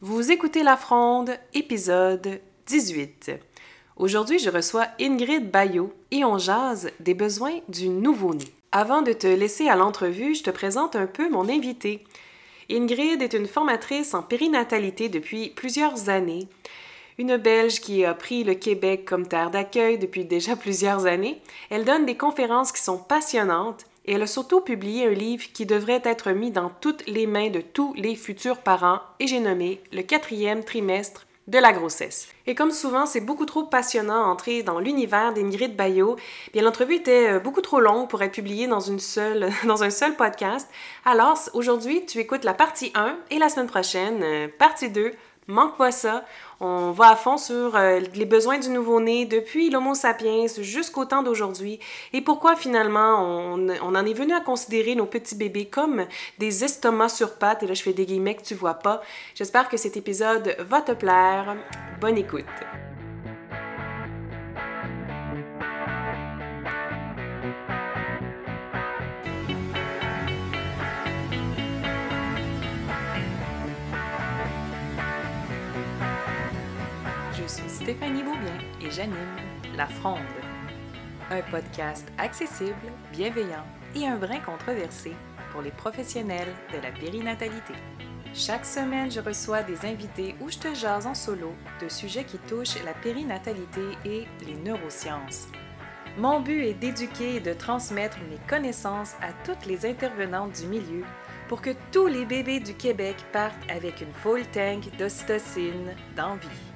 Vous écoutez La Fronde, épisode 18. Aujourd'hui, je reçois Ingrid Bayot et on jase des besoins du nouveau-né. Avant de te laisser à l'entrevue, je te présente un peu mon invité. Ingrid est une formatrice en périnatalité depuis plusieurs années. Une Belge qui a pris le Québec comme terre d'accueil depuis déjà plusieurs années. Elle donne des conférences qui sont passionnantes et elle a surtout publié un livre qui devrait être mis dans toutes les mains de tous les futurs parents et j'ai nommé Le quatrième trimestre de la grossesse. Et comme souvent, c'est beaucoup trop passionnant d'entrer dans l'univers d'Ingrid Bayot. Bien, l'entrevue était euh, beaucoup trop longue pour être publiée dans, une seule, dans un seul podcast. Alors, aujourd'hui, tu écoutes la partie 1 et la semaine prochaine, euh, partie 2. Manque pas ça. On va à fond sur euh, les besoins du nouveau-né depuis l'Homo sapiens jusqu'au temps d'aujourd'hui et pourquoi finalement on, en est venu à considérer nos petits bébés comme des estomacs sur pattes. Et là, je fais des guillemets que tu vois pas. J'espère que cet épisode va te plaire. Bonne écoute. Stéphanie Beaubien et j'anime La Fronde, un podcast accessible, bienveillant et un brin controversé pour les professionnels de la périnatalité. Chaque semaine, je reçois des invités où je te jase en solo de sujets qui touchent la périnatalité et les neurosciences. Mon but est d'éduquer et de transmettre mes connaissances à toutes les intervenantes du milieu pour que tous les bébés du Québec partent avec une full tank d'ocytocine d'envie.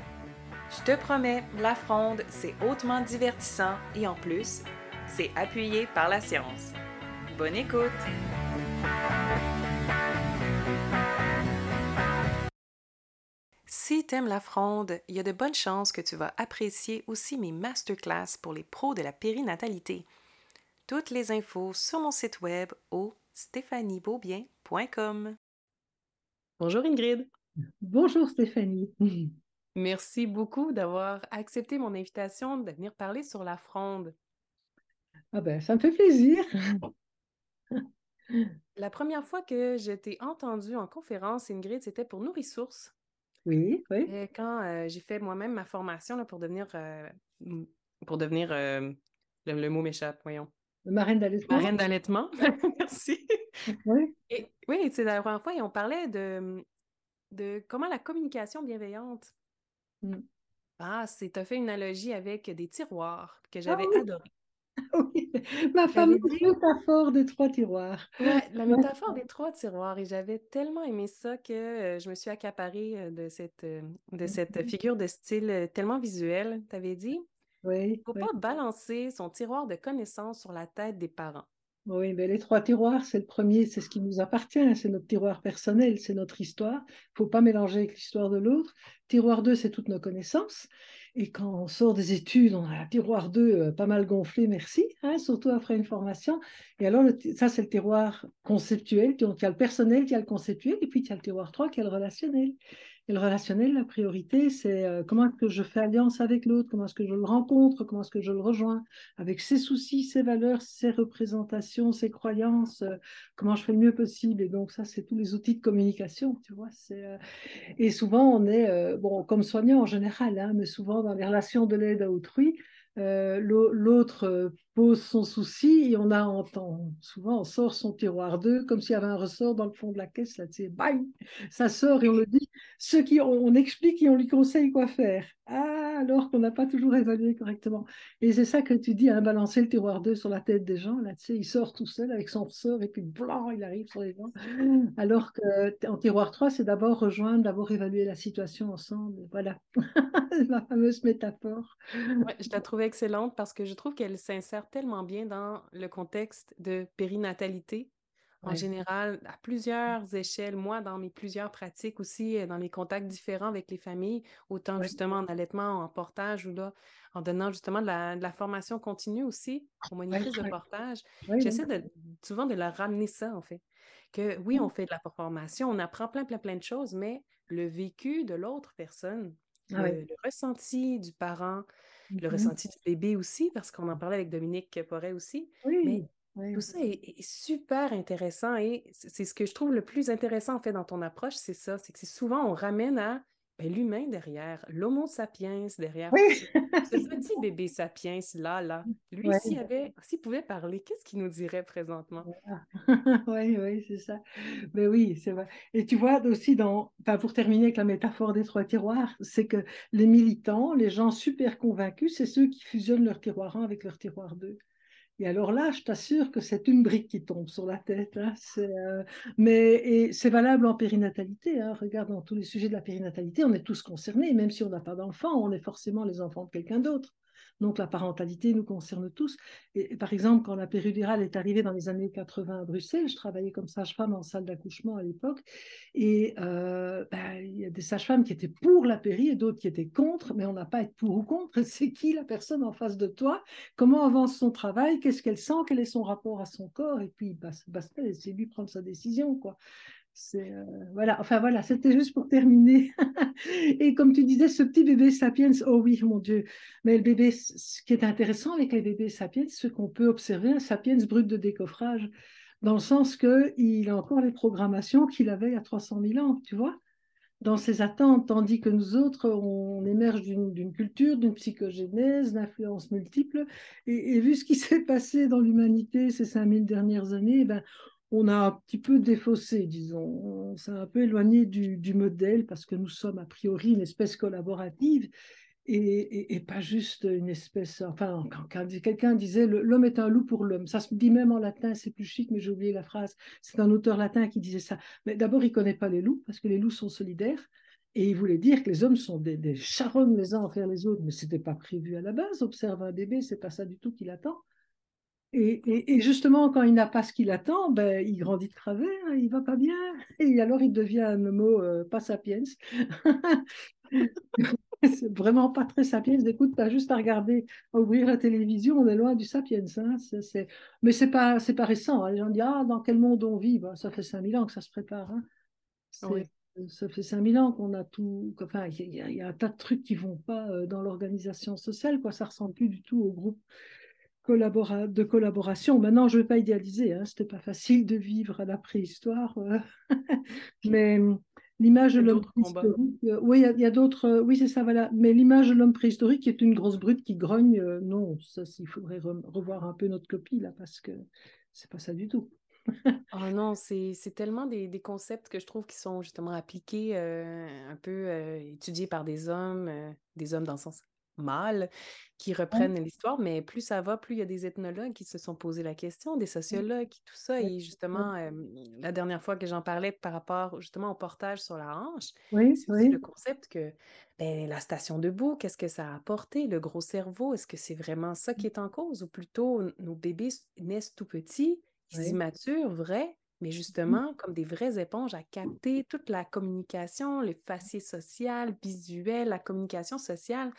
Je te promets, la fronde, c'est hautement divertissant et en plus, c'est appuyé par la science. Bonne écoute! Si t'aimes la fronde, il y a de bonnes chances que tu vas apprécier aussi mes masterclass pour les pros de la périnatalité. Toutes les infos sur mon site web au stéphaniebeaubien.com. Bonjour Ingrid. Bonjour Stéphanie. Merci beaucoup d'avoir accepté mon invitation de venir parler sur la fronde. Ah ben, ça me fait plaisir. La première fois que je t'ai entendue en conférence, Ingrid, c'était pour Nourrisource. Oui, oui. Et quand euh, j'ai fait moi-même ma formation là, pour devenir, euh, pour devenir euh, le, mot m'échappe, voyons. Marraine d'allaitement. Marraine d'allaitement, merci. Oui. Et, oui, c'est la première fois et on parlait de, de comment la communication bienveillante Mmh. Ah, c'est, as fait une analogie avec des tiroirs que ah j'avais adoré. Oui, ma fameuse métaphore des trois tiroirs. Ouais, la métaphore des trois tiroirs. Et j'avais tellement aimé ça que je me suis accaparée de cette, de cette mmh figure de style tellement visuel. Tu avais dit, oui, il ne faut pas balancer son tiroir de connaissances sur la tête des parents. Oui, mais les trois tiroirs, c'est le premier, c'est ce qui nous appartient, c'est notre tiroir personnel, c'est notre histoire. Il ne faut pas mélanger avec l'histoire de l'autre. Tiroir 2, c'est toutes nos connaissances. Et quand on sort des études, on a un tiroir 2 euh, pas mal gonflé, merci, hein, surtout après une formation. Et alors, ça, c'est le tiroir conceptuel. Donc, il y a le personnel, il y a le conceptuel, et puis il y a le tiroir 3 qui est le relationnel. Et le relationnel, la priorité, c'est euh, comment est-ce que je fais alliance avec l'autre, comment est-ce que je le rencontre, comment est-ce que je le rejoins, avec ses soucis, ses valeurs, ses représentations, ses croyances, euh, comment je fais le mieux possible. Et donc ça, c'est tous les outils de communication, tu vois. Euh, et souvent, on est, bon, comme soignant en général, hein, mais souvent dans les relations de l'aide à autrui, l'autre pose son souci et on a entend, souvent on sort son tiroir 2 comme s'il y avait un ressort dans le fond de la caisse là, tu sais, ça sort et on le dit, ceux qui on, explique et on lui conseille quoi faire. Ah, alors qu'on n'a pas toujours évalué correctement. Et c'est ça que tu dis, hein, balancer le tiroir 2 sur la tête des gens, là, tu sais, il sort tout seul avec son ressort et puis blanc, il arrive sur les gens. Alors qu'en tiroir 3, c'est d'abord rejoindre, d'abord évaluer la situation ensemble. Voilà, ma fameuse métaphore. Ouais, je la excellente parce que je trouve qu'elle s'insère tellement bien dans le contexte de périnatalité. En général, à plusieurs échelles, moi, dans mes plusieurs pratiques aussi, euh, dans les contacts différents avec les familles, autant justement en allaitement, en portage ou là, en donnant justement de la, formation continue aussi aux monitrices de portage, j'essaie de, souvent de leur ramener ça, en fait. Que oui, on fait de la formation, on apprend plein, plein, plein de choses, mais le vécu de l'autre personne, ah le, ressenti du parent, le mmh ressenti du bébé aussi, parce qu'on en parlait avec Dominique Porret aussi. Mais Tout ça est, super intéressant et c'est ce que je trouve le plus intéressant en fait dans ton approche, c'est ça, c'est que souvent on ramène à ben, l'humain derrière, l'homo sapiens derrière, ce, petit bébé sapiens là, là. Lui, s'il avait, s'il pouvait parler, qu'est-ce qu'il nous dirait présentement? oui, oui, c'est ça. Mais oui, c'est vrai. Et tu vois aussi dans, enfin, pour terminer avec la métaphore des trois tiroirs, c'est que les militants, les gens super convaincus, c'est ceux qui fusionnent leur tiroir 1 avec leur tiroir 2. Et alors là, je t'assure que c'est une brique qui tombe sur la tête. Hein. Euh, mais c'est valable en périnatalité. Hein. Regarde, dans tous les sujets de la périnatalité, on est tous concernés. Même si on n'a pas d'enfants, on est forcément les enfants de quelqu'un d'autre. Donc la parentalité nous concerne tous. Et, par exemple, quand la péridurale est arrivée dans les années 80 à Bruxelles, je travaillais comme sage-femme en salle d'accouchement à l'époque, et euh, ben, il y a des sages-femmes qui étaient pour la péri et d'autres qui étaient contre, mais on n'a pas à être pour ou contre. C'est qui la personne en face de toi? Comment avance son travail? Qu'est-ce qu'elle sent? Quel est son rapport à son corps? Et puis, basta, c'est lui prendre sa décision. quoi. Euh, voilà, enfin voilà, c'était juste pour terminer. et comme tu disais, ce petit bébé sapiens, oh oui, mon Dieu. Mais le bébé, ce qui est intéressant avec les bébés sapiens, c'est qu'on peut observer un sapiens brut de décoffrage, dans le sens qu'il a encore les programmations qu'il avait il y a 300 000 ans, tu vois, dans ses attentes, tandis que nous autres, on émerge d'une culture, d'une psychogénèse, d'influences multiples. Et, et, vu ce qui s'est passé dans l'humanité ces 5000 dernières années, eh ben, on a un petit peu défaussé, disons. On s'est un peu éloigné du, modèle parce que nous sommes a priori une espèce collaborative et, pas juste une espèce. Enfin, quand, quelqu'un disait l'homme est un loup pour l'homme, ça se dit même en latin, c'est plus chic, mais j'ai oublié la phrase. C'est un auteur latin qui disait ça. Mais d'abord, il ne connaît pas les loups parce que les loups sont solidaires. Et il voulait dire que les hommes sont des, charognes les uns envers les autres, mais ce n'était pas prévu à la base. Observe un bébé, c'est pas ça du tout qu'il attend. Et, justement, quand il n'a pas ce qu'il attend, ben, il grandit de travers, hein, il va pas bien, et alors il devient un homo euh, pas sapiens. c'est vraiment pas très sapiens. Écoute, tu as juste à regarder, à ouvrir la télévision, on est loin du sapiens. Hein. Mais c'est pas, c'est pas récent. Hein. Les gens disent Ah, dans quel monde on vit? Ben, Ça fait 5000 ans que ça se prépare. Hein. Ça fait 5000 ans qu'on a tout. Enfin, il y, a un tas de trucs qui vont pas euh, dans l'organisation sociale. Quoi. Ça ressemble plus du tout au groupe de collaboration. Maintenant, je ne vais pas idéaliser, hein, c'était pas facile de vivre à la préhistoire, euh, mais l'image de l'homme préhistorique, euh, oui, il y a, d'autres, euh, oui, c'est ça, voilà, mais l'image de l'homme préhistorique qui est une grosse brute qui grogne, non, ça, il faudrait revoir un peu notre copie là, parce que c'est pas ça du tout. oh non, c'est tellement des, des, concepts que je trouve qui sont justement appliqués, un peu étudiés par des hommes, des hommes dans le sens mal qui reprennent l'histoire, mais plus ça va, plus il y a des ethnologues qui se sont posé la question, des sociologues, tout ça. Et justement, la dernière fois que j'en parlais par rapport justement au portage sur la hanche, c'est le concept que ben, la station debout, qu'est-ce que ça a apporté, le gros cerveau, est-ce que c'est vraiment ça qui est en cause ou plutôt nos bébés naissent tout petits, ils immatures, vrai, mais mmh. justement comme des vraies éponges à capter toute la communication, le faciès social, visuel, la communication sociale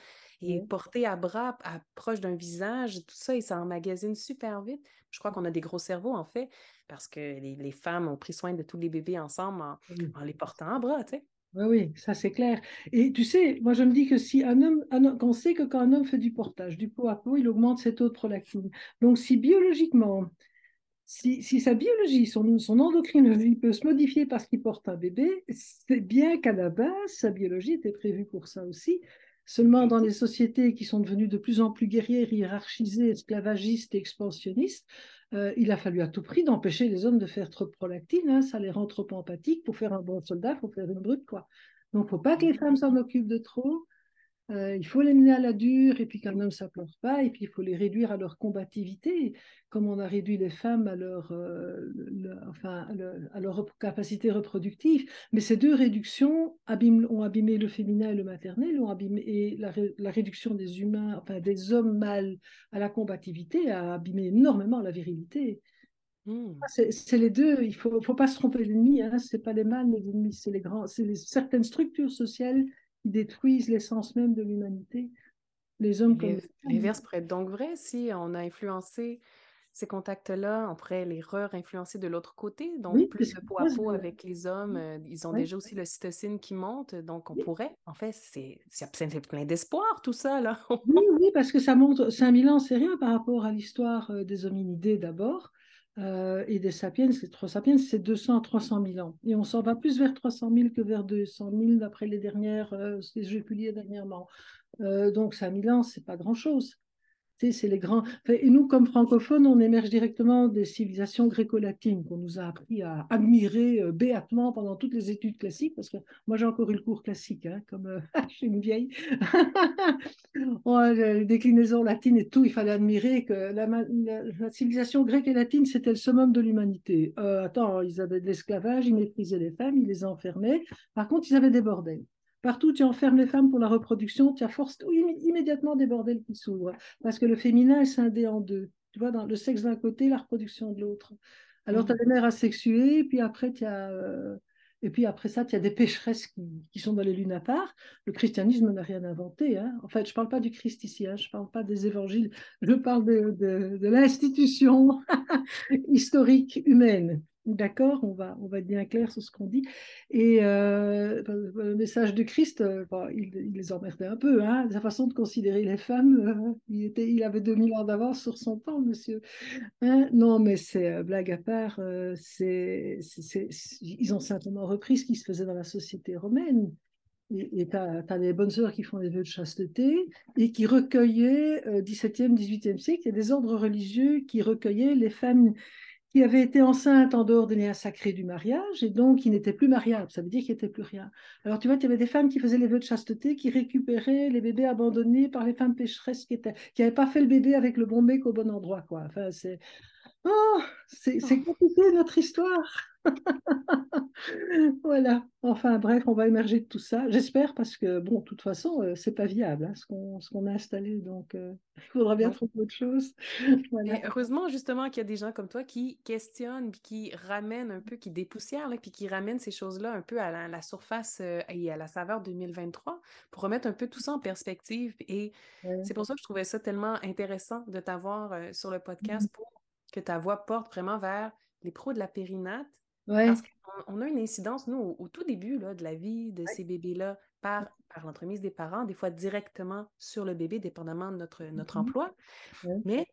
et porté à bras, à, proche d'un visage, tout ça, et ça emmagasine super vite. Je crois qu'on a des gros cerveaux, en fait, parce que les, femmes ont pris soin de tous les bébés ensemble en, les portant à bras, tu sais. Oui, oui, ça c'est clair. Et tu sais, moi je me dis que si un homme, un qu'on sait que quand un homme fait du portage, du pot à peau, il augmente cette autre prolactine. Donc si biologiquement, si, si, sa biologie, son, son endocrinologie peut se modifier parce qu'il porte un bébé, c'est bien qu'à la base, sa biologie était prévue pour ça aussi. Seulement dans les sociétés qui sont devenues de plus en plus guerrières, hiérarchisées, esclavagistes et expansionnistes, euh, il a fallu à tout prix d'empêcher les hommes de faire trop de prolactine. Hein, ça les rend trop empathiques. Pour faire un bon soldat, il faut faire une brute. Quoi. Donc, il ne faut pas que les femmes s'en occupent de trop. Euh, il faut les mener à la dure et puis qu'un homme ne pleure pas et puis il faut les réduire à leur combativité comme on a réduit les femmes à leur, euh, enfin, à leur capacité reproductive. Mais ces deux réductions ont abîmé le féminin et le maternel, ont abîmé, et la, réduction des humains, enfin des hommes mâles à la combativité a abîmé énormément la virilité. Hmm. C'est les deux, il ne faut, faut, pas se tromper l'ennemi, hein. ce n'est pas les mâles, les ennemis, c'est les grands, c'est certaines structures sociales détruisent l'essence même de l'humanité. Les hommes comme L'inverse pourrait être donc vrai si on a influencé ces contacts-là, on pourrait les re-influencer de l'autre côté, donc plus de peau à peau avec les hommes. Euh, ils ont déjà aussi le cytocine qui monte, donc on pourrait. En fait, c'est plein d'espoir tout ça, là. oui, oui, parce que ça montre 5000 ans, c'est rien par rapport à l'histoire euh, des hominidés d'abord. Euh, et des sapiens, c'est 3 sapiens, c'est 200 à 300 000 ans. Et on s'en va plus vers 300 000 que vers 200 000 d'après les dernières, euh, ce que j'ai pu lire dernièrement. Euh, donc 5000 ans, c'est pas grand-chose c'est les grands. et nous, comme francophones, on émerge directement des civilisations gréco-latines qu'on nous a appris à admirer euh, béatement pendant toutes les études classiques, parce que moi, j'ai encore eu le cours classique, hein, comme euh, je suis une vieille. les déclinaisons latines et tout, il fallait admirer que la, civilisation grecque et latine, c'était le summum de l'humanité. Euh, attends, ils avaient de l'esclavage, ils méprisaient les femmes, ils les enfermaient. Par contre, ils avaient des bordels. Partout, tu enfermes les femmes pour la reproduction, tu as force, immédiatement des bordels qui s'ouvrent. Parce que le féminin est scindé en deux. Tu vois, dans le sexe d'un côté, la reproduction de l'autre. Alors, tu as des mères asexuées, puis après, tu as. Euh, et puis après ça, tu as des pécheresses qui, sont dans les lunes à part. Le christianisme n'a rien inventé. Hein. En fait, je ne parle pas du Christ ici, hein. je ne parle pas des évangiles, je parle de l'institution historique humaine. D'accord, on va, on va être bien clair sur ce qu'on dit. Et euh, le message de Christ, euh, il, les emmerdait un peu. Hein, sa façon de considérer les femmes, euh, il, était, il avait 2000 ans d'avance sur son temps, monsieur. Hein, non, mais c'est blague à part. c'est, ils ont simplement repris ce qui se faisait dans la société romaine. Et tu as, des bonnes sœurs qui font des vœux de chasteté et qui recueillaient, 17e, 18e siècle, il y a des ordres religieux qui recueillaient les femmes qui avait été enceinte en dehors des liens sacrés du mariage et donc qui n'était plus mariable. Ça veut dire qu'il n'était plus rien. Alors tu vois, il y avait des femmes qui faisaient les vœux de chasteté, qui récupéraient les bébés abandonnés par les femmes pécheresses qui n'avaient pas fait le bébé avec le bon mec au bon endroit. Quoi. Enfin, c'est oh, c'est oh. compliqué notre histoire. voilà. Enfin bref, on va émerger de tout ça. J'espère parce que bon, de toute façon, euh, c'est pas viable hein, ce qu'on a installé. Donc, euh, il faudra bien trouver autre chose. heureusement justement qu'il y a des gens comme toi qui questionnent, puis qui ramènent un peu, qui dépoussièrent, là, puis qui ramènent ces choses-là un peu à la, surface euh, et à la saveur 2023 pour remettre un peu tout ça en perspective. Et c'est pour ça que je trouvais ça tellement intéressant de t'avoir sur le podcast mmh. pour que ta voix porte vraiment vers les pros de la périnate. Parce qu'on a une incidence, nous, au, tout début là, de la vie de ces bébés-là, par, par l'entremise des parents, des fois directement sur le bébé, dépendamment de notre, notre mmh emploi. Mais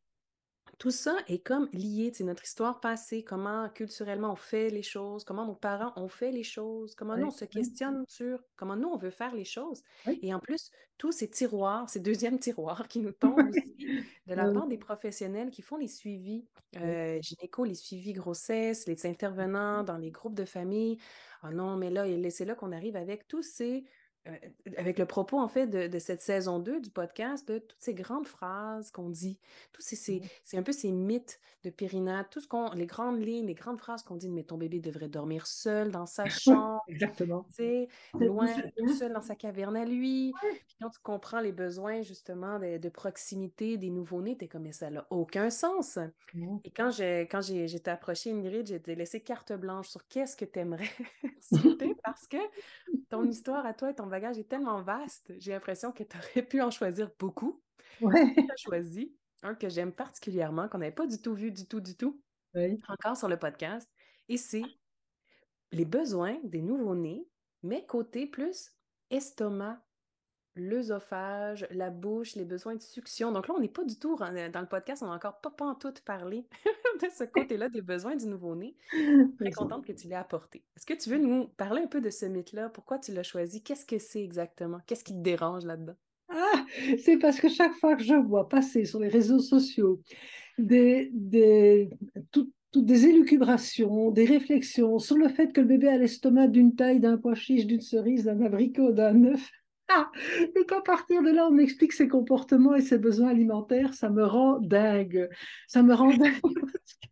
tout ça est comme lié, c'est notre histoire passée, comment culturellement on fait les choses, comment nos parents ont fait les choses, comment nous on se questionne sur comment nous on veut faire les choses. Et en plus, tous ces tiroirs, ces deuxièmes tiroirs qui nous tombent aussi de la part des professionnels qui font les suivis euh, gynéco, les suivis grossesse, les intervenants dans les groupes de famille. oh non, mais là, c'est là qu'on arrive avec tous ces avec le propos, en fait, de, cette saison 2 du podcast, de toutes ces grandes phrases qu'on dit, tous ces, c'est un peu ces mythes de Périnat, tout ce qu'on, les grandes lignes, les grandes phrases qu'on dit, mais ton bébé devrait dormir seul dans sa chambre. Exactement. loin, tout seul dans sa caverne à lui. Puis quand tu comprends les besoins, justement, de, proximité des nouveau-nés, t'es comme, mais ça n'a aucun sens. Et quand j'ai, quand j'ai, j'étais approchée Ingrid, j'ai laissé carte blanche sur qu'est-ce que tu aimerais citer parce que ton histoire à toi et ton bagage est tellement vaste, j'ai l'impression que tu aurais pu en choisir beaucoup. Ouais. Tu as choisi un que j'aime particulièrement, qu'on n'avait pas du tout vu, du tout, du tout, encore sur le podcast, et c'est les besoins des nouveau-nés, mais côté plus estomac, l'œsophage, la bouche, les besoins de succion. Donc là, on n'est pas du tout dans le podcast, on n'a encore pas, en tout parlé de ce côté-là des besoins du nouveau-né. Très contente que tu l'aies apporté. Est-ce que tu veux nous parler un peu de ce mythe-là? Pourquoi tu l'as choisi? Qu'est-ce que c'est exactement? Qu'est-ce qui te dérange là-dedans? Ah, c'est parce que chaque fois que je vois passer sur les réseaux sociaux des, des, toutes des élucubrations, des réflexions sur le fait que le bébé a l'estomac d'une taille, d'un pois chiche, d'une cerise, d'un abricot, d'un œuf, et qu'à partir de là, on explique ses comportements et ses besoins alimentaires, ça me rend dingue. Ça me rend dingue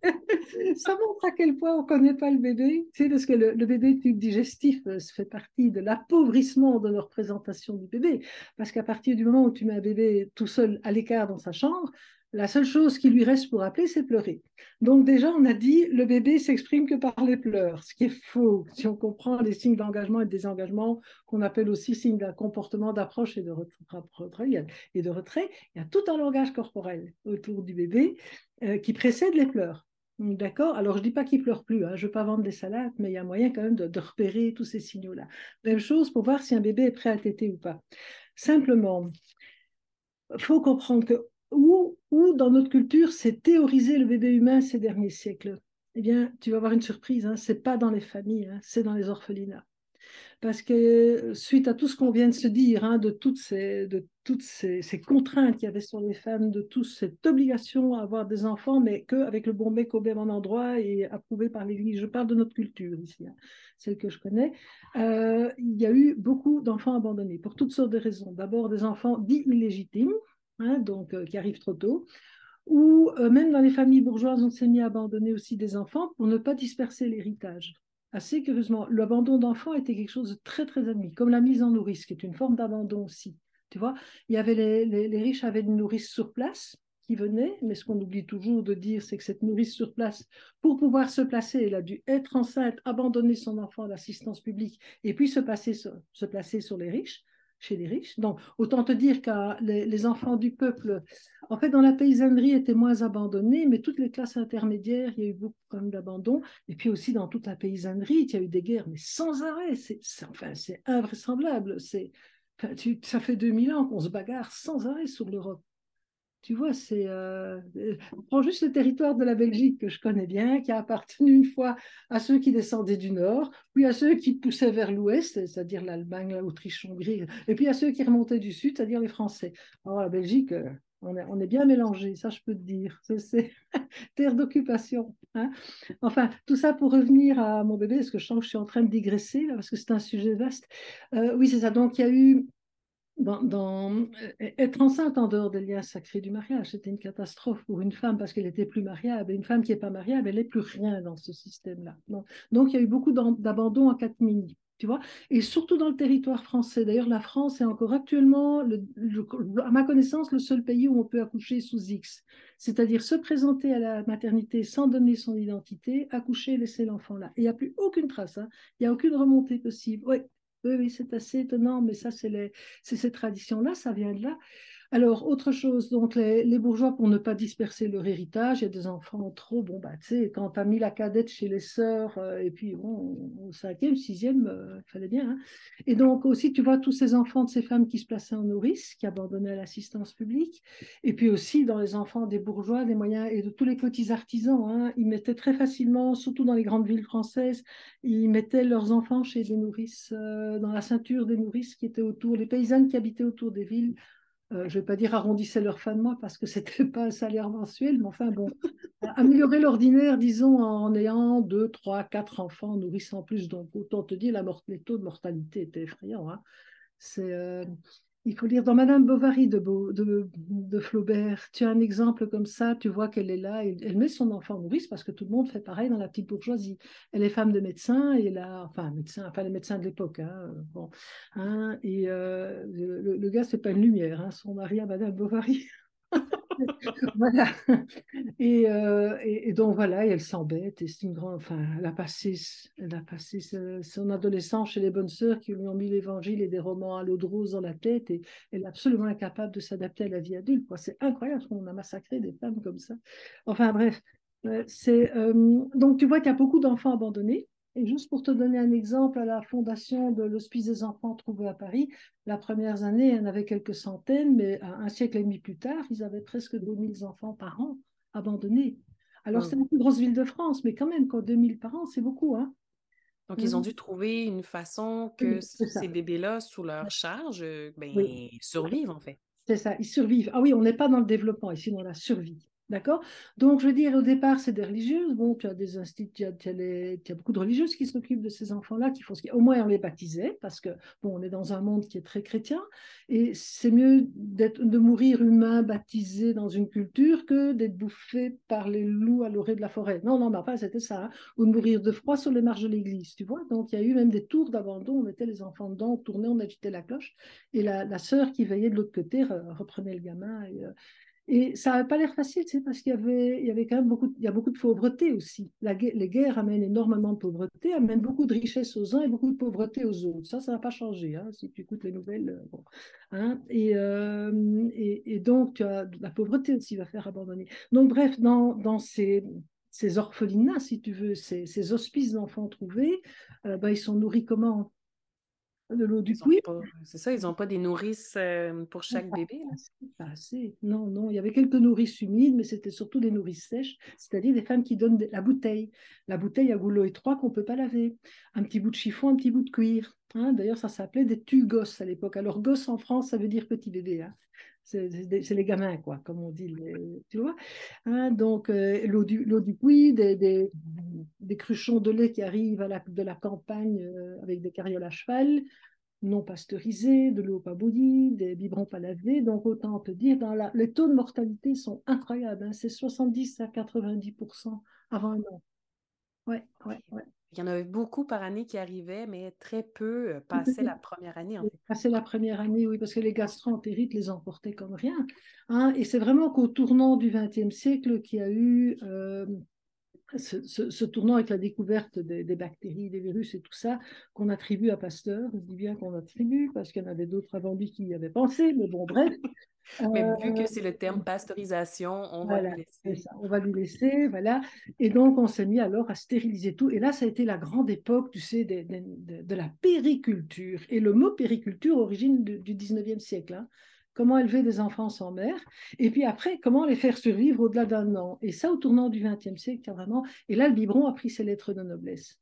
ça montre à quel point on ne connaît pas le bébé. Tu sais, parce que le, bébé tube digestif euh, fait partie de l'appauvrissement de la représentation du bébé. Parce qu'à partir du moment où tu mets un bébé tout seul à l'écart dans sa chambre, la seule chose qui lui reste pour appeler, c'est pleurer. Donc déjà, on a dit, le bébé s'exprime que par les pleurs, ce qui est faux. Si on comprend les signes d'engagement et de désengagement, qu'on appelle aussi signes d'un comportement d'approche et de retrait, et de retrait, il y a tout un langage corporel autour du bébé euh, qui précède les pleurs. D'accord? Alors, je ne dis pas qu'il pleure plus, hein. je ne veux pas vendre des salades, mais il y a moyen quand même de, de repérer tous ces signaux-là. Même chose pour voir si un bébé est prêt à téter ou pas. Simplement, il faut comprendre que où ou dans notre culture, c'est théoriser le bébé humain ces derniers siècles. Eh bien, tu vas avoir une surprise, hein, c'est pas dans les familles, hein, c'est dans les orphelinats parce que suite à tout ce qu'on vient de se dire, hein, de toutes, ces, contraintes qu'il y avait sur les femmes, de toute cette obligation à avoir des enfants, mais qu'avec le bon mec au même endroit et approuvé par l'Église. Je parle de notre culture ici, hein, celle que je connais. Euh, il y a eu beaucoup d'enfants abandonnés pour toutes sortes de raisons. D'abord des enfants dits illégitimes, hein, donc euh, qui arrivent trop tôt. Ou euh, même dans les familles bourgeoises, on s'est mis à abandonner aussi des enfants pour ne pas disperser l'héritage. Assez curieusement, l'abandon d'enfants était quelque chose de très, très admis, comme la mise en nourrice, qui est une forme d'abandon aussi. Tu vois, il y avait les, riches avaient une nourrice sur place qui venait, mais ce qu'on oublie toujours de dire, c'est que cette nourrice sur place, pour pouvoir se placer, elle a dû être enceinte, abandonner son enfant à l'assistance publique et puis se, placer sur les riches chez les riches. Donc, autant te dire que les, enfants du peuple, en fait, dans la paysannerie, étaient moins abandonnés, mais toutes les classes intermédiaires, il y a eu beaucoup d'abandon. Et puis aussi, dans toute la paysannerie, il y a eu des guerres, mais sans arrêt. C'est, enfin, c'est invraisemblable. C'est, ça fait 2000 ans qu'on se bagarre sans arrêt sur l'Europe. Tu vois, c'est. Euh, euh, prends juste le territoire de la Belgique que je connais bien, qui a appartenu une fois à ceux qui descendaient du nord, puis à ceux qui poussaient vers l'ouest, c'est-à-dire l'Allemagne, l'Autriche, Hongrie, et puis à ceux qui remontaient du sud, c'est-à-dire les Français. Alors la Belgique, euh, on est, bien mélangé, ça je peux te dire. C'est terre d'occupation. Hein. enfin, tout ça pour revenir à mon bébé, parce que je sens que je suis en train de digresser, là, parce que c'est un sujet vaste. oui, c'est ça. Donc il y a eu dans, euh, être enceinte en dehors des liens sacrés du mariage, c'était une catastrophe pour une femme parce qu'elle était plus mariable. une femme qui n'est pas mariable, elle n'est plus rien dans ce système-là. Donc, il y a eu beaucoup d'abandon en catimini. Tu vois et surtout dans le territoire français. D'ailleurs, la France est encore actuellement, à ma connaissance, le seul pays où on peut accoucher sous X. C'est-à-dire se présenter à la maternité sans donner son identité, accoucher laisser l'enfant là. il n'y a plus aucune trace, hein. il n'y a aucune remontée possible. Oui, oui, c'est assez étonnant, mais ça, c'est ces traditions-là, ça vient de là. Alors, autre chose, donc les, bourgeois, pour ne pas disperser leur héritage, il y a des enfants trop, bon, bah, tu sais, quand tu as mis la cadette chez les sœurs, euh, et puis bon, au cinquième, sixième, il euh, fallait bien. Hein. Et donc aussi, tu vois, tous ces enfants de ces femmes qui se plaçaient en nourrice, qui abandonnaient l'assistance publique, et puis aussi dans les enfants des bourgeois, des moyens, et de tous les petits artisans, hein, ils mettaient très facilement, surtout dans les grandes villes françaises, ils mettaient leurs enfants chez des nourrices, euh, dans la ceinture des nourrices qui étaient autour, les paysannes qui habitaient autour des villes, euh, je ne vais pas dire arrondissaient leur fin de mois parce que ce n'était pas un salaire mensuel, mais enfin bon, améliorer l'ordinaire, disons, en ayant deux, trois, quatre enfants, nourrissant plus. Donc autant te dire, les taux de mortalité étaient effrayants. Hein. C'est, euh, il faut lire dans Madame Bovary de, de, Flaubert. Tu as un exemple comme ça, tu vois qu'elle est là, elle, met son enfant en nourrice parce que tout le monde fait pareil dans la petite bourgeoisie. Elle est femme de médecin et là, enfin médecin, enfin les médecins de l'époque. Hein, hein, et euh, le, le, gars c'est pas une lumière, hein, son mari à Madame Bovary. voilà. Euh, et, donc voilà, elle s'embête. Et c'est une grande. Enfin, elle a passé, elle a passé son adolescence chez les bonnes sœurs qui lui ont mis l'évangile et des romans à l'eau de rose dans la tête. Et elle est absolument incapable de s'adapter à la vie adulte. C'est incroyable qu'on a massacré des femmes comme ça. Enfin bref, euh, c'est euh, donc tu vois qu'il y a beaucoup d'enfants abandonnés. Et juste pour te donner un exemple, à la fondation de l'Hospice des enfants trouvé à Paris, la première année, il y en avait quelques centaines, mais un siècle et demi plus tard, ils avaient presque 2000 enfants par an abandonnés. Alors, c'est la plus grosse ville de France, mais quand même, quand 2000 par an, c'est beaucoup. Hein donc, ils ont mmh. dû trouver une façon que ces bébés-là, sous leur charge, ben, survivent, en fait. C'est ça, ils survivent. Ah oui, on n'est pas dans le développement, ici, dans la survie. D'accord? Donc, je veux dire, au départ, c'est des religieuses. Bon, tu as des instituts, tu as, beaucoup de religieuses qui s'occupent de ces enfants-là, qui font ce Au moins, on les baptisait, parce que, bon, on est dans un monde qui est très chrétien, et c'est mieux de mourir humain baptisé dans une culture que d'être bouffé par les loups à l'orée de la forêt. Non, non, mais enfin, c'était ça. Hein. Ou de mourir de froid sur les marges de l'église, tu vois? Donc, il y a eu même des tours d'abandon. On mettait les enfants dedans, on tournait, on agitait la cloche, et la, la sœur qui veillait de l'autre côté reprenait le gamin. Et, euh, et ça n'avait pas l'air facile, c'est parce qu'il y avait, il y avait quand même beaucoup, il y a beaucoup de pauvreté aussi. La, les guerres amènent énormément de pauvreté, amènent beaucoup de richesse aux uns et beaucoup de pauvreté aux autres. Ça, ça n'a pas changé, hein, si tu écoutes les nouvelles. Euh, bon, hein, et, euh, et, et, donc, la pauvreté aussi va faire abandonner. Donc, bref, dans, dans ces, ces orphelinats, si tu veux, ces, ces hospices d'enfants trouvés, euh, ben, ils sont nourris comment? De l'eau du puits. C'est ça, ils n'ont pas des nourrices euh, pour chaque bébé. Pas assez. Non, non, il y avait quelques nourrices humides, mais c'était surtout des nourrices sèches, c'est-à-dire des femmes qui donnent la bouteille. La bouteille à goulot étroit qu'on ne peut pas laver. Un petit bout de chiffon, un petit bout de cuir. Hein. D'ailleurs, ça s'appelait des tu-gosses à l'époque. Alors, gosse en France, ça veut dire petit bébé. Hein. C'est les gamins, quoi, comme on dit. tu vois hein. Donc, euh, l'eau du, du puits, des, des, des, cruchons de lait qui arrivent à la, de la campagne euh, avec des carrioles à cheval, non pasteurisés, de l'eau pas bouillie, des biberons pas lavés. Donc, autant te dire, dans la, les taux de mortalité sont incroyables. Hein. C'est 70 à 90 avant un an. Ouais, ouais, ouais. Il y en avait beaucoup par année qui arrivaient, mais très peu passaient la première année. En fait. la première année, oui, parce que les gastroentérites les emportaient comme rien. Hein. Et c'est vraiment qu'au tournant du XXe siècle qu'il y a eu euh, ce, tournant avec la découverte des, bactéries, des virus et tout ça, qu'on attribue à Pasteur. Je dis bien qu'on attribue, parce qu'il y en avait d'autres avant lui qui y avaient pensé, mais bon, bref. Mais vu que c'est le terme pasteurisation, on va lui laisser. on va lui laisser, voilà. Et donc, on s'est mis alors à stériliser tout. Et là, ça a été la grande époque, tu sais, de, de, la périculture. Et le mot périculture, origine du, 19e siècle. Hein. Comment élever des enfants sans mère. Et puis après, comment les faire survivre au-delà d'un an. Et ça, au tournant du 20e siècle, vraiment. Et là, le biberon a pris ses lettres de noblesse.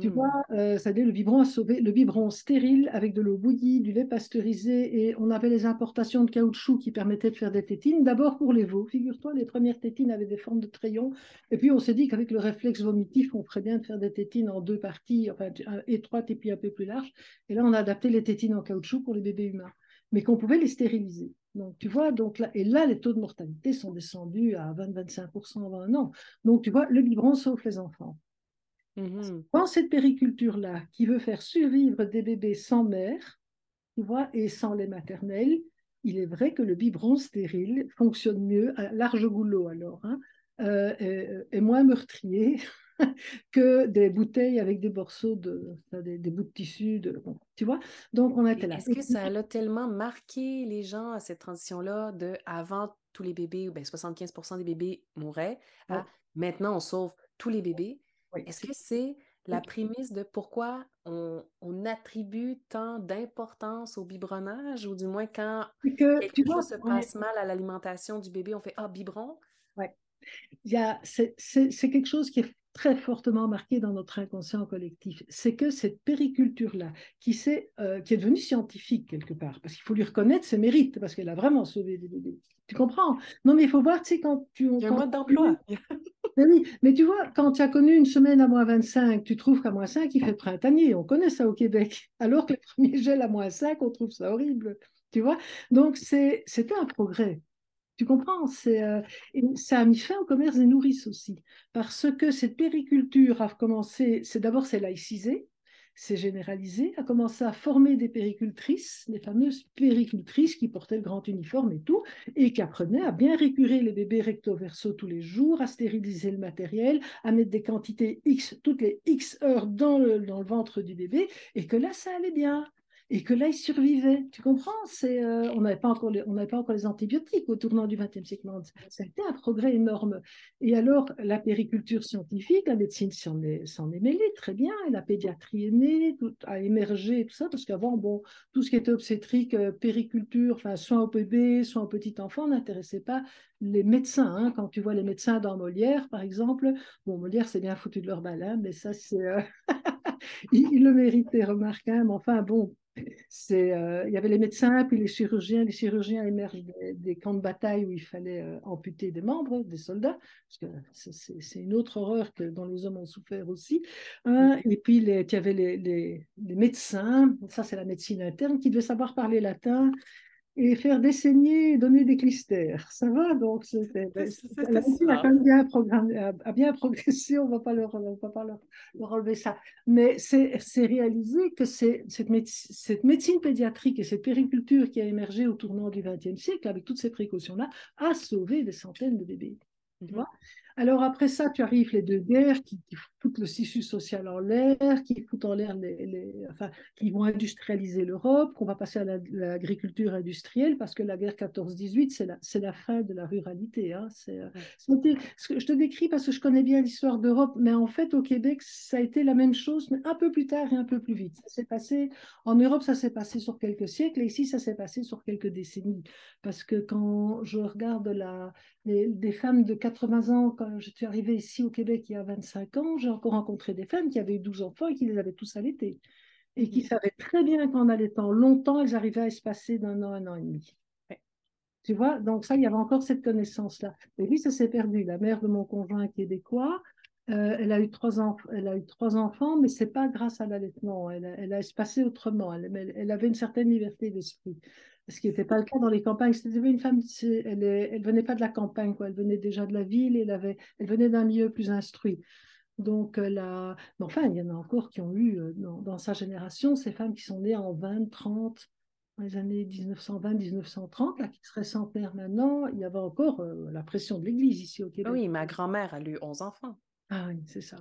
Tu hmm. vois, euh, c'est-à-dire le biberon a sauvé le biberon stérile avec de l'eau bouillie, du lait pasteurisé et on avait les importations de caoutchouc qui permettaient de faire des tétines. D'abord pour les veaux. Figure-toi, les premières tétines avaient des formes de crayons. Et puis on s'est dit qu'avec le réflexe vomitif, on ferait bien de faire des tétines en deux parties, enfin étroites et puis un peu plus larges. Et là, on a adapté les tétines en caoutchouc pour les bébés humains, mais qu'on pouvait les stériliser. Donc, tu vois, donc là, et là, les taux de mortalité sont descendus à 20-25% avant un an. Donc, tu vois, le biberon sauve les enfants. Mmh Dans cette périculture-là, qui veut faire survivre des bébés sans mère, tu vois, et sans lait maternel, il est vrai que le biberon stérile fonctionne mieux, à large goulot alors, hein, euh, est, moins meurtrier que des bouteilles avec des morceaux de, des, bouts de tissu, de, tu vois. Donc on était là. Est-ce que ça a tellement marqué les gens à cette transition-là de avant tous les bébés, ou bien 75% des bébés mouraient, à maintenant on sauve tous les bébés. Est-ce que c'est la prémisse de pourquoi on, attribue tant d'importance au biberonnage, ou du moins quand quelque chose se passe mal à l'alimentation du bébé, on fait Ah, biberon? Oui. C'est quelque chose qui est très fortement marqué dans notre inconscient collectif, c'est que cette périculture-là, qui, euh, qui est devenue scientifique quelque part, parce qu'il faut lui reconnaître ses mérites, parce qu'elle a vraiment sauvé des bébés. Tu comprends? Non, mais il faut voir, tu sais, quand tu... Il y a mode d'emploi. Mais oui, mais tu vois, quand tu as connu une semaine à moins 25, tu trouves qu'à moins 5, il fait printanier. On connaît ça au Québec. Alors que les premiers gels à moins 5, on trouve ça horrible. Tu vois? Donc, c'était un progrès. Tu comprends euh, Ça a mis fin au commerce des nourrices aussi. Parce que cette périculture a commencé, c'est d'abord c'est laïcisé, s'est généralisé, a commencé à former des péricultrices, les fameuses péricultrices qui portaient le grand uniforme et tout, et qui apprenaient à bien récurer les bébés recto-verso tous les jours, à stériliser le matériel, à mettre des quantités X toutes les X heures dans le, dans le ventre du bébé, et que là, ça allait bien et que là, ils survivaient. Tu comprends? Euh, On n'avait pas, encore les, antibiotiques au tournant du XXe siècle. Ça a été un progrès énorme. Et alors, la périculture scientifique, la médecine s'en est, mêlée très bien, et la pédiatrie est née, a émergé, tout ça, parce qu'avant, bon, tout ce qui était obstétrique, euh, périculture, enfin, soins au bébé, soins au petit enfant, n'intéressait pas les médecins. Hein. Quand tu vois les médecins dans Molière, par exemple, bon, Molière, c'est bien foutu de leur balin, mais ça, c'est... Euh, il, le méritait, remarque, hein, mais enfin, bon, c'est, euh, il y avait les médecins, puis les chirurgiens. Les chirurgiens émergent des, camps de bataille où il fallait euh, amputer des membres, des soldats, parce que c'est, une autre horreur que, dont les hommes ont souffert aussi. Hein. Et puis, il y avait les, les, les médecins, ça c'est la médecine interne, qui devaient savoir parler latin et faire des saignées donner des clistères. Ça va donc c'était, la a quand même bien, programmé, a, bien progressé, on ne va pas leur, on va pas leur, leur enlever ça. Mais c'est, c'est réalisé que c'est, cette, cette, médecine pédiatrique et cette périculture qui a émergé au tournant du XXe siècle, avec toutes ces précautions-là, a sauvé des centaines de bébés. Tu mmh vois? Alors après ça, tu arrives les deux guerres qui, foutent le tissu social en l'air, qui foutent en l'air les, enfin, qui vont industrialiser l'Europe, qu'on va passer à l'agriculture industrielle, parce que la guerre 14-18, c'est la, la fin de la ruralité. Hein. Euh, je te décris parce que je connais bien l'histoire d'Europe, mais en fait, au Québec, ça a été la même chose, mais un peu plus tard et un peu plus vite. Ça s'est passé, en Europe, ça s'est passé sur quelques siècles, et ici, ça s'est passé sur quelques décennies. Parce que quand je regarde la, des femmes de 80 ans, quand je suis arrivée ici au Québec il y a 25 ans, j'ai encore rencontré des femmes qui avaient eu 12 enfants et qui les avaient tous allaités. Et qui savaient très bien qu'en allaitant longtemps, elles arrivaient à espacer d'un an, un an et demi. Tu vois, donc ça, il y avait encore cette connaissance-là. Et puis, ça s'est perdu. La mère de mon conjoint québécois, euh, elle, a eu trois elle a eu trois enfants, mais c'est pas grâce à l'allaitement. Elle, elle, a espacé autrement. Elle, elle, avait une certaine liberté d'esprit ce qui n'était pas le cas dans les campagnes. C'était une femme, elle, elle venait pas de la campagne, quoi. elle venait déjà de la ville, et elle, avait, elle venait d'un milieu plus instruit. Donc, la... Mais enfin, il y en a encore qui ont eu, euh, dans, sa génération, ces femmes qui sont nées en 20, 30, dans les années 1920-1930, là, qui seraient centenaires maintenant, il y avait encore euh, la pression de l'Église ici au Québec. Oui, ma grand-mère a eu 11 enfants. Ah oui, c'est ça.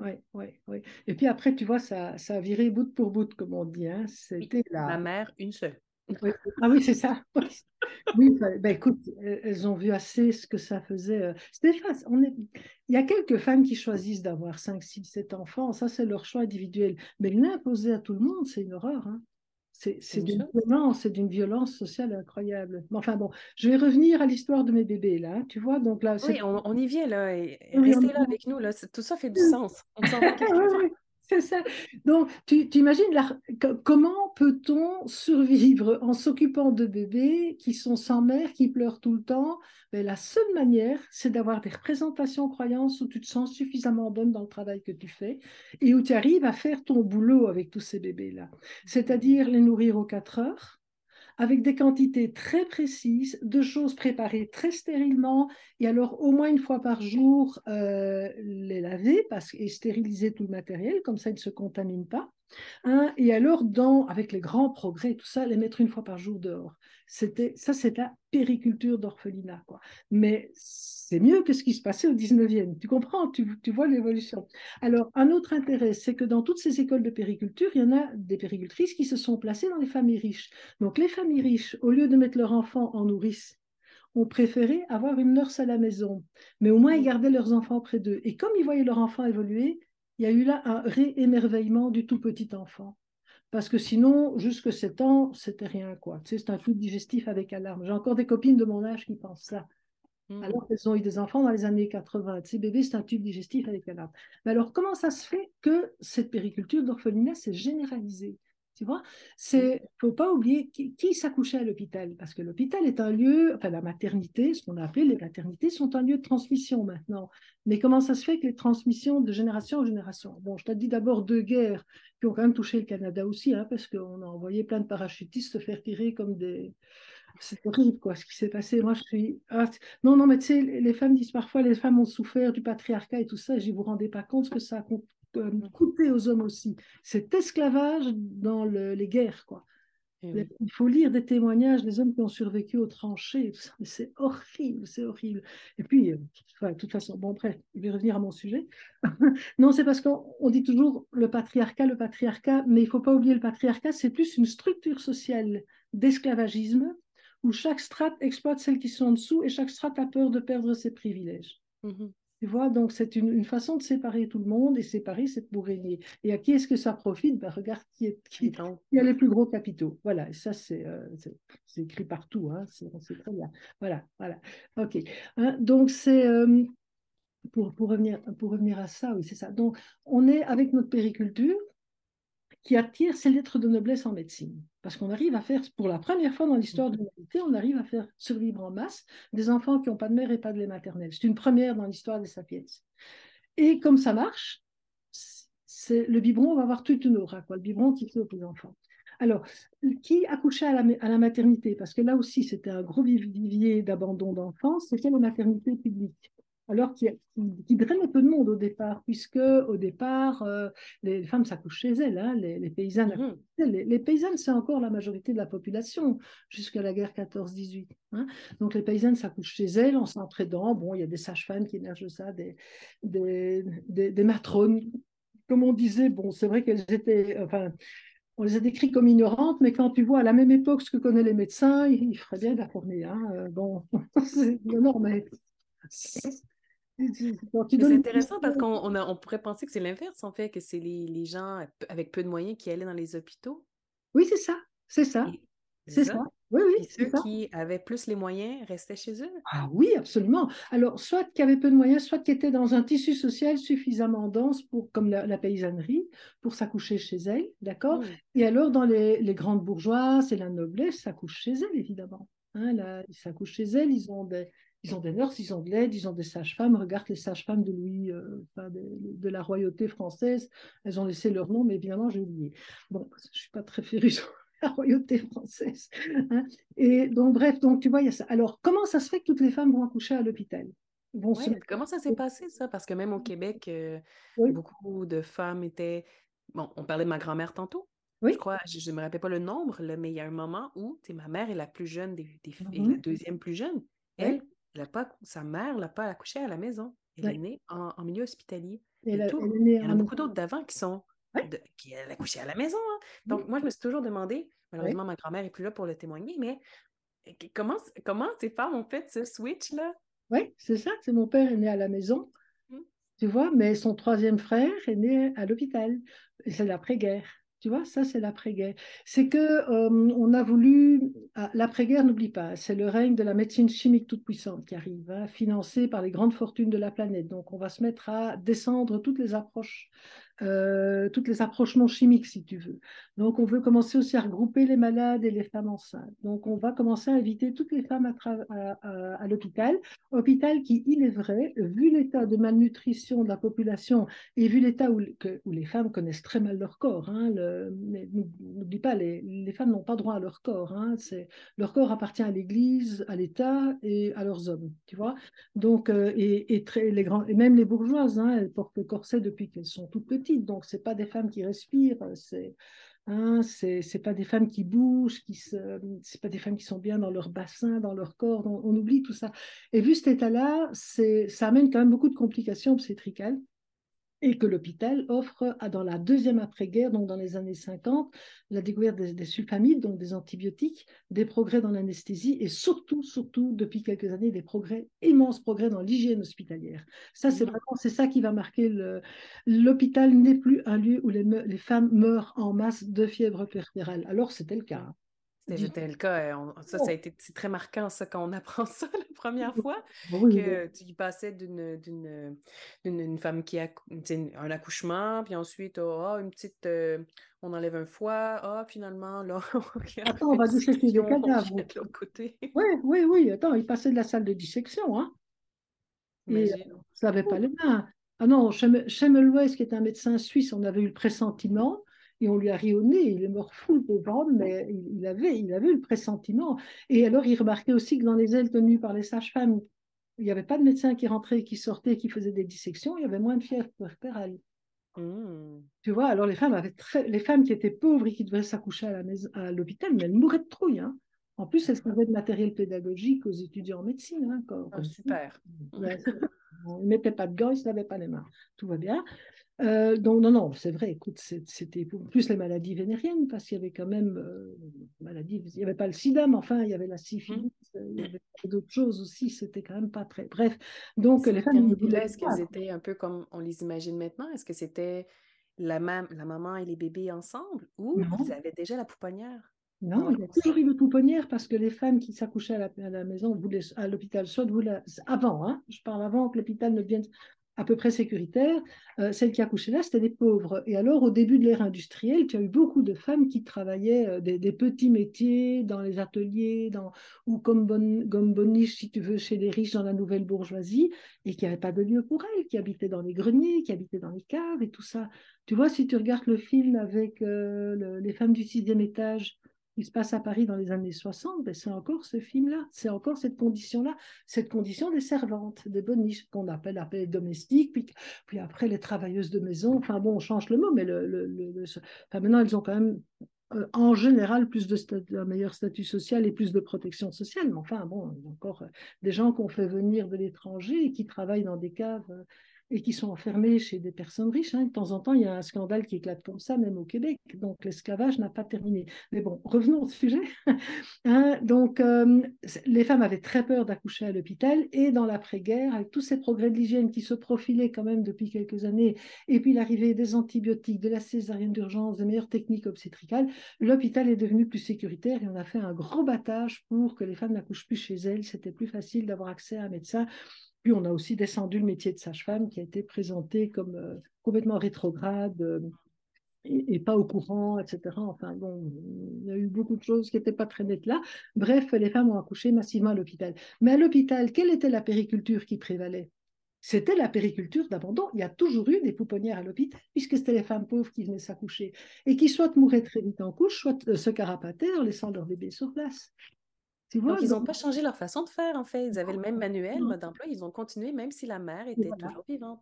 Oui, oui, oui. Et puis après, tu vois, ça, ça a viré bout pour bout, comme on dit. Hein. C'était la... Ma mère, une seule. Ah oui, c'est ça. Oui, ben, écoute, elles ont vu assez ce que ça faisait. Euh, Stéphane, on est... il y a quelques femmes qui choisissent d'avoir 5, 6, 7 enfants. Ça, c'est leur choix individuel. Mais l'imposer à tout le monde, c'est une horreur. Hein. C'est d'une violence, c'est d'une violence sociale incroyable. Mais enfin bon, je vais revenir à l'histoire de mes bébés là. Hein. Tu vois, donc là. Oui, on, y vient là. Et, restez là avec nous là. Tout ça fait du sens. On C'est ça. Donc, tu, imagines comment peut-on survivre en s'occupant de bébés qui sont sans mère, qui pleurent tout le temps? Mais La seule manière, c'est d'avoir des représentations croyances où tu te sens suffisamment bonne dans le travail que tu fais et où tu arrives à faire ton boulot avec tous ces bébés-là. C'est-à-dire les nourrir aux 4 heures, avec des quantités très précises de choses préparées très stérilement et alors au moins une fois par jour euh, les laver parce, et stériliser tout le matériel, comme ça ils ne se contaminent pas. Hein, et alors, dans, avec les grands progrès, tout ça, les mettre une fois par jour dehors. C'était, ça, c'est la périculture d'orphelinat. Quoi. Mais c'est mieux que ce qui se passait au 19e. Tu comprends? Tu, tu vois l'évolution. Alors, un autre intérêt, c'est que dans toutes ces écoles de périculture, il y en a des péricultrices qui se sont placées dans les familles riches. Donc, les familles riches, au lieu de mettre leurs enfants en nourrice, ont préféré avoir une nurse à la maison. Mais au moins, ils gardaient leurs enfants près d'eux. Et comme ils voyaient leurs enfants évoluer, il y a eu là un réémerveillement du tout petit enfant. Parce que sinon, jusque 7 ans, c'était rien, quoi. Tu sais, c'est un truc digestif avec alarme. J'ai encore des copines de mon âge qui pensent ça. Hmm. Alors qu'elles ont eu des enfants dans les années 80. Tu sais, bébé, c'est un tube digestif avec alarme. Mais alors, comment ça se fait que cette périculture d'orphelinat s'est généralisée? Tu vois, c'est faut pas oublier qui, s'accouchait à l'hôpital parce que l'hôpital est un lieu, enfin la maternité, ce qu'on a appelé les maternités, sont un lieu de transmission maintenant. Mais comment ça se fait que les transmissions de génération en génération? Bon, je t'ai dit d'abord deux guerres qui ont quand même touché le Canada aussi, hein, parce qu'on a envoyé plein de parachutistes se faire tirer comme des. C'est horrible, quoi, ce qui s'est passé. Moi, je suis. Ah, non, non, mais tu sais, les femmes disent parfois les femmes ont souffert du patriarcat et tout ça. Je ne vous rendez pas compte ce que ça a coupé aux hommes aussi. Cet esclavage dans les guerres, quoi. Eh il faut lire des témoignages des hommes qui ont survécu aux tranchées, mais c'est horrible, c'est horrible. Et puis, euh, de toute façon, bon, bref, je vais revenir à mon sujet. non, c'est parce qu'on dit toujours le patriarcat, le patriarcat, mais il ne faut pas oublier le patriarcat, c'est plus une structure sociale d'esclavagisme où chaque strate exploite celles qui sont en dessous et chaque strate a peur de perdre ses privilèges. Mmh tu vois, donc c'est une, façon de séparer tout le monde et séparer, c'est pour régner. Et à qui est-ce que ça profite? Ben, Regarde qui, est, qui, a les plus gros capitaux. Voilà, et ça c'est euh, écrit partout, hein, c'est très bien. Voilà, voilà. Ok. Hein, donc c'est. Euh, pour, pour, revenir, pour revenir à ça, oui, c'est ça. Donc, on est avec notre périculture, qui attire ces lettres de noblesse en médecine. Parce qu'on arrive à faire, pour la première fois dans l'histoire de l'humanité, on arrive à faire survivre en masse des enfants qui n'ont pas de mère et pas de lait maternel. C'est une première dans l'histoire des sapiens. Et comme ça marche, le biberon va avoir toute une aura, quoi, le biberon qui fait aux enfants. Alors, qui accouchait à la maternité? Parce que là aussi, c'était un gros vivier d'abandon d'enfants, c'était la maternité publique. Alors qui, qui, draine un peu de monde au départ, puisque au départ, euh, les, femmes s'accouchent chez elles, hein, les, paysannes. Mmh. Les, paysannes, c'est encore la majorité de la population jusqu'à la guerre 14-18. Hein. Donc les paysannes s'accouchent chez elles en s'entraidant. Bon, il y a des sages-femmes qui émergent de ça, des, des, des, matrones. Comme on disait, bon, c'est vrai qu'elles étaient, enfin, on les a décrites comme ignorantes, mais quand tu vois à la même époque ce que connaissent les médecins, il ferait bien d'informer. Hein. Euh, bon, c'est normal. C'est intéressant parce qu'on on, pourrait penser que c'est l'inverse, en fait, que c'est les, gens avec peu de moyens qui allaient dans les hôpitaux. Oui, c'est ça, c'est ça. C'est ça. Oui, oui. ceux qui avaient plus les moyens restaient chez eux. Ah oui, absolument. Alors, soit qui avaient peu de moyens, soit qui étaient dans un tissu social suffisamment dense, pour, comme la, paysannerie, pour s'accoucher chez elles, d'accord? Et alors, dans les, grandes bourgeoises et la noblesse, s'accouchent chez elles, évidemment. Hein, là, ils s'accouchent chez elles, ils ont des, ils ont des nurses, ils ont de l'aide, ils ont des sages-femmes. Regarde les sages-femmes de Louis, euh, de, la royauté française. Elles ont laissé leur nom, mais évidemment, j'ai oublié. Bon, je ne suis pas très férue sur la royauté française. Hein. Et donc, bref, donc tu vois, il y a ça. Alors, comment ça se fait que toutes les femmes vont accoucher à l'hôpital? Comment ça s'est passé, ça? Parce que même au Québec, euh, beaucoup de femmes étaient. Bon, on parlait de ma grand-mère tantôt. Oui. Je crois, je ne me rappelle pas le nombre, mais il y a un moment où ma mère est la plus jeune des, filles, et la mm-hmm. deuxième plus jeune. Elle, pas, sa mère l'a pas accouchée à la maison. Elle est née en, milieu hospitalier. il y en a beaucoup d'autres d'avant qui sont qui a accouché à la maison. Hein. Donc, moi, je me suis toujours demandé, malheureusement, ma grand-mère n'est plus là pour le témoigner, mais comment, comment tes femmes ont fait ce switch-là? Oui, c'est ça. C'est mon père est né à la maison, mmh. tu vois, mais son troisième frère est né à l'hôpital. C'est l'après-guerre. Tu vois, ça, c'est l'après-guerre. C'est que euh, on a voulu. Ah, l'après-guerre, n'oublie pas, c'est le règne de la médecine chimique toute puissante qui arrive, hein, financée par les grandes fortunes de la planète. Donc, on va se mettre à descendre toutes les approches euh, toutes les approches non chimiques, si tu veux. Donc, on veut commencer aussi à regrouper les malades et les femmes enceintes. Donc, on va commencer à inviter toutes les femmes à, l'hôpital. Hôpital qui, il est vrai, vu l'état de malnutrition de la population et vu l'état où, les femmes connaissent très mal leur corps, hein, n'oublie pas, les, les femmes n'ont pas droit à leur corps. Hein, leur corps appartient à l'Église, à l'État et à leurs hommes, tu vois. Donc, euh, et, et, très, les grands, et même les bourgeoises, hein, elles portent le corset depuis qu'elles sont toutes petites donc c'est pas des femmes qui respirent, c'est hein, c'est pas des femmes qui bougent, qui se, c'est pas des femmes qui sont bien dans leur bassin, dans leur corps, on, on oublie tout ça. Et vu cet état-là, ça amène quand même beaucoup de complications obstétricales et que l'hôpital offre dans la deuxième après-guerre, donc dans les années 50, la découverte des, sulfamides, donc des antibiotiques, des progrès dans l'anesthésie et surtout, surtout, depuis quelques années, des progrès, immenses progrès dans l'hygiène hospitalière. Ça, c'est mmh. vraiment, c'est ça qui va marquer l'hôpital n'est plus un lieu où les, les, femmes meurent en masse de fièvre puerpérale. Alors, c'était le cas. C'était le cas. Euh, ça, ça a été c'est très marquant, ça, quand on apprend ça la première fois, que tu passais d'une d'une femme qui a un accouchement, puis ensuite, oh, une petite, euh, on enlève un foie, ah, finalement, là, Attends, on va disséquer des cadavres. De l'autre côté. Oui, oui, oui. Attends, il passait de la salle de dissection, hein. Et ça n'avait pas les mains. Ah non, Chemelwes, qui est un médecin suisse, on avait eu le pressentiment et on lui a ri au nez. Il est mort fou, le pauvre homme, mais il avait, il avait le pressentiment. Et alors, il remarquait aussi que dans les ailes tenues par les sages-femmes, il n'y avait pas de médecin qui rentrait, qui sortait, qui faisait des dissections. Il y avait moins de fièvre puerpérale. Mmh. Tu vois, alors les femmes, avaient très... les femmes qui étaient pauvres et qui devaient s'accoucher à, l'hôpital, mais elles mouraient de trouille. Hein. En plus, elles servaient de matériel pédagogique aux étudiants en médecine. Hein, ah, super. Ouais, ne mettaient pas de gants, ils ne se pas les mains. Tout va bien. Euh, donc, non, non, c'est vrai, écoute, c'était plus les maladies vénériennes, parce qu'il y avait quand même euh, maladies, il n'y avait pas le sida, mais enfin, il y avait la syphilis, mmh. il y avait d'autres choses aussi, c'était quand même pas très. Bref, donc les femmes. Est-ce qu'elles étaient un peu comme on les imagine maintenant? Est-ce que c'était la, la maman et les bébés ensemble, ou ils avaient déjà la pouponnière? Non, il y a toujours eu pouponnière parce que les femmes qui s'accouchaient à la, maison voulaient, à l'hôpital, voulaient, avant, hein, je parle avant que l'hôpital ne devienne à peu près sécuritaire, euh, celles qui accouchaient là, c'était des pauvres. Et alors, au début de l'ère industrielle, tu as eu beaucoup de femmes qui travaillaient euh, des, petits métiers dans les ateliers, dans, ou comme, bon, comme boniche, si tu veux, chez les riches dans la nouvelle bourgeoisie, et qui n'avaient pas de lieu pour elles, qui habitaient dans les greniers, qui habitaient dans les caves et tout ça. Tu vois, si tu regardes le film avec euh, les femmes du sixième étage, qui se passe à Paris dans les années 60, ben, c'est encore ce film-là, c'est encore cette condition-là, cette condition des servantes, des boniches, qu'on appelle, appelle domestiques, puis, après les travailleuses de maison, enfin bon, on change le mot, mais maintenant elles ont quand même euh, en général plus de un meilleur statut social et plus de protection sociale. Mais enfin, bon, il y a encore euh, des gens qu'on fait venir de l'étranger et qui travaillent dans des caves euh, et qui sont enfermés chez des personnes riches. Hein. De temps en temps, il y a un scandale qui éclate comme ça, même au Québec. Donc l'esclavage n'a pas terminé. Mais bon, revenons au sujet. Hein, donc euh, les femmes avaient très peur d'accoucher à l'hôpital et dans l'après-guerre, avec tous ces progrès de l'hygiène qui se profilaient quand même depuis quelques années, et puis l'arrivée des antibiotiques, de la césarienne d'urgence, des meilleures techniques obstétricales, l'hôpital est devenu plus sécuritaire et on a fait un gros battage pour que les femmes n'accouchent plus chez elles. C'était plus facile d'avoir accès à un médecin puis on a aussi descendu le métier de sage-femme qui a été présenté comme euh, complètement rétrograde euh, et, pas au courant, etc. Enfin bon, il y a eu beaucoup de choses qui n'étaient pas très nettes là. Bref, les femmes ont accouché massivement à l'hôpital. Mais à l'hôpital, quelle était la périculture qui prévalait? C'était la périculture d'abandon. Il y a toujours eu des pouponnières à l'hôpital, puisque c'était les femmes pauvres qui venaient s'accoucher et qui soit mouraient très vite en couche, soit euh, se carapataient en laissant leur bébé sur place. Donc, ils n'ont pas changé leur façon de faire, en fait. Ils avaient le même manuel, mode d'emploi. Ils ont continué, même si la mère était toujours vivante.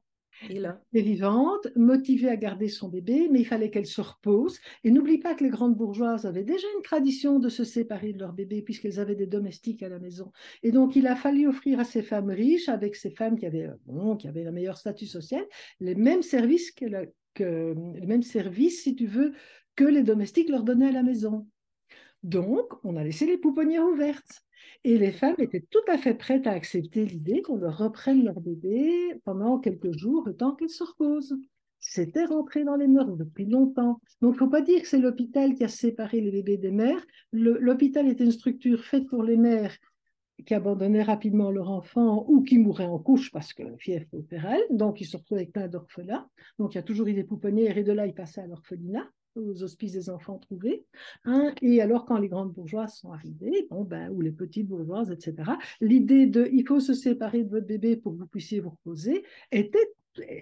Et là. Vivante, motivée à garder son bébé, mais il fallait qu'elle se repose. Et n'oublie pas que les grandes bourgeoises avaient déjà une tradition de se séparer de leur bébé, puisqu'elles avaient des domestiques à la maison. Et donc, il a fallu offrir à ces femmes riches, avec ces femmes qui avaient, bon, qui avaient le meilleur statut social, les mêmes services, que, que les mêmes services, si tu veux, que les domestiques leur donnaient à la maison. Donc, on a laissé les pouponnières ouvertes. Et les femmes étaient tout à fait prêtes à accepter l'idée qu'on leur reprenne leur bébé pendant quelques jours, le temps qu'elles se reposent. C'était rentré dans les mœurs depuis longtemps. Donc, il ne faut pas dire que c'est l'hôpital qui a séparé les bébés des mères. L'hôpital était une structure faite pour les mères qui abandonnaient rapidement leur enfant ou qui mouraient en couche parce que fièvre opérale. Donc, ils se retrouvaient avec plein d'orphelins. Donc, il y a toujours eu des pouponnières et de là, ils passaient à l'orphelinat aux hospices des enfants trouvés. Hein, et alors, quand les grandes bourgeoises sont arrivées, bon, ben, ou les petites bourgeoises, etc., l'idée de il faut se séparer de votre bébé pour que vous puissiez vous reposer était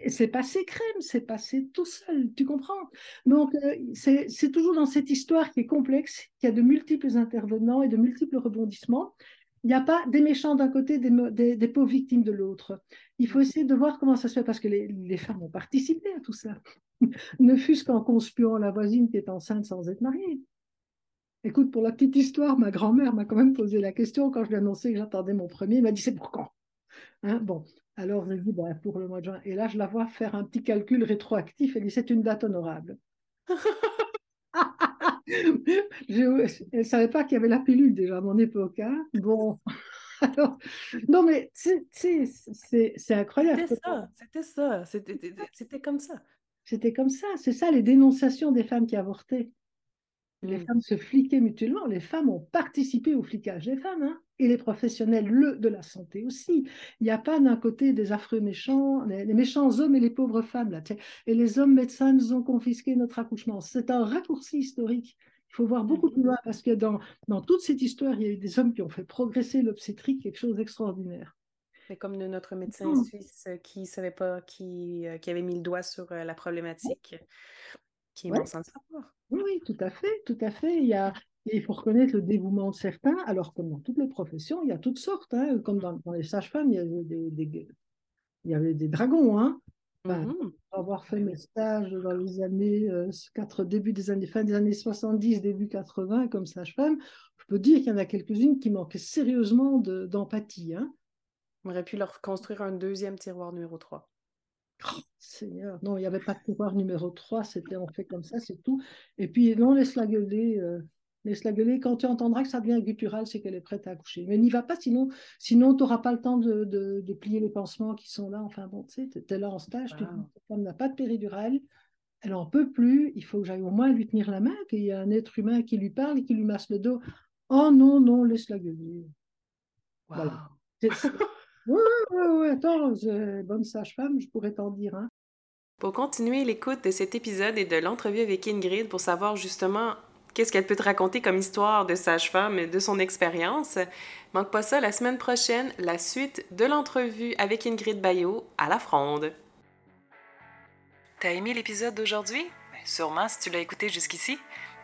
c'est passé crème, c'est passé tout seul, tu comprends? Donc, euh, c'est toujours dans cette histoire qui est complexe, qui a de multiples intervenants et de multiples rebondissements. Il n'y a pas des méchants d'un côté, des, pauvres victimes de l'autre. Il faut essayer de voir comment ça se fait, parce que les, femmes ont participé à tout ça. ne fût-ce qu'en conspuant la voisine qui est enceinte sans être mariée. Écoute, pour la petite histoire, ma grand-mère m'a quand même posé la question quand je lui ai annoncé que j'attendais mon premier. Elle m'a dit c'est pour quand? Hein, Bon, alors j'ai dit bah, pour le mois de juin. Et là, je la vois faire un petit calcul rétroactif. Elle dit c'est une date honorable. je ne savait pas qu'il y avait la pilule déjà à mon époque. Hein. Bon. non, mais c'est incroyable. C'était ça, c'était ça, c'était comme ça. C'était comme ça, c'est ça les dénonciations des femmes qui avortaient. Les mm. femmes se fliquaient mutuellement, les femmes ont participé au flicage des femmes, hein, et les professionnels le, de la santé aussi. Il n'y a pas d'un côté des affreux méchants, les, méchants hommes et les pauvres femmes, là, et les hommes médecins nous ont confisqué notre accouchement. C'est un raccourci historique. Il faut voir beaucoup plus loin, parce que dans, dans toute cette histoire, il y a eu des hommes qui ont fait progresser l'obstétrique, quelque chose d'extraordinaire comme notre médecin suisse qui savait pas, qui, euh, qui, avait mis le doigt sur euh, la problématique, qui est bon sans le savoir. Oui, tout à fait, tout à fait. Il, y a, il faut reconnaître le dévouement de certains, alors comme dans toutes les professions, il y a toutes sortes. Hein. Comme dans, les sages-femmes, il y avait des, il y avait des dragons. Hein. Mmh avoir fait mes stages dans les années quatre début des années, fin des années 70, début 80 comme sage-femme, je peux dire qu'il y en a quelques-unes qui manquaient sérieusement d'empathie. hein. On aurait pu leur construire un deuxième tiroir numéro 3. Seigneur, non, il n'y avait pas de tiroir numéro 3, c'était on fait comme ça, c'est tout. Et puis, non, laisse-la gueuler. Euh, laisse-la gueuler. Quand tu entendras que ça devient guttural, c'est qu'elle est prête à accoucher. Mais n'y va pas, sinon, sinon tu n'auras pas le temps de, de, plier les pansements qui sont là. Enfin, bon, tu sais, tu es là en stage, tu femme n'a pas de péridurale, elle n'en peut plus, il faut que j'aille au moins lui tenir la main, qu'il y ait un être humain qui lui parle et qui lui masse le dos. Oh non, non, laisse-la gueuler. Voilà. Oui, oui, oui, attends, bonne sage-femme, je pourrais t'en dire. Hein. Pour continuer l'écoute de cet épisode et de l'entrevue avec Ingrid pour savoir justement qu'est-ce qu'elle peut te raconter comme histoire de sage-femme et de son expérience, manque pas ça la semaine prochaine, la suite de l'entrevue avec Ingrid Bayot à la Fronde. T'as aimé l'épisode d'aujourd'hui? Ben, sûrement si tu l'as écouté jusqu'ici.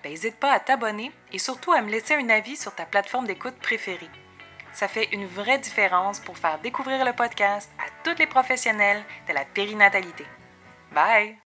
n'hésite pas à t'abonner et surtout à me laisser un avis sur ta plateforme d'écoute préférée. Ça fait une vraie différence pour faire découvrir le podcast à tous les professionnels de la périnatalité. Bye!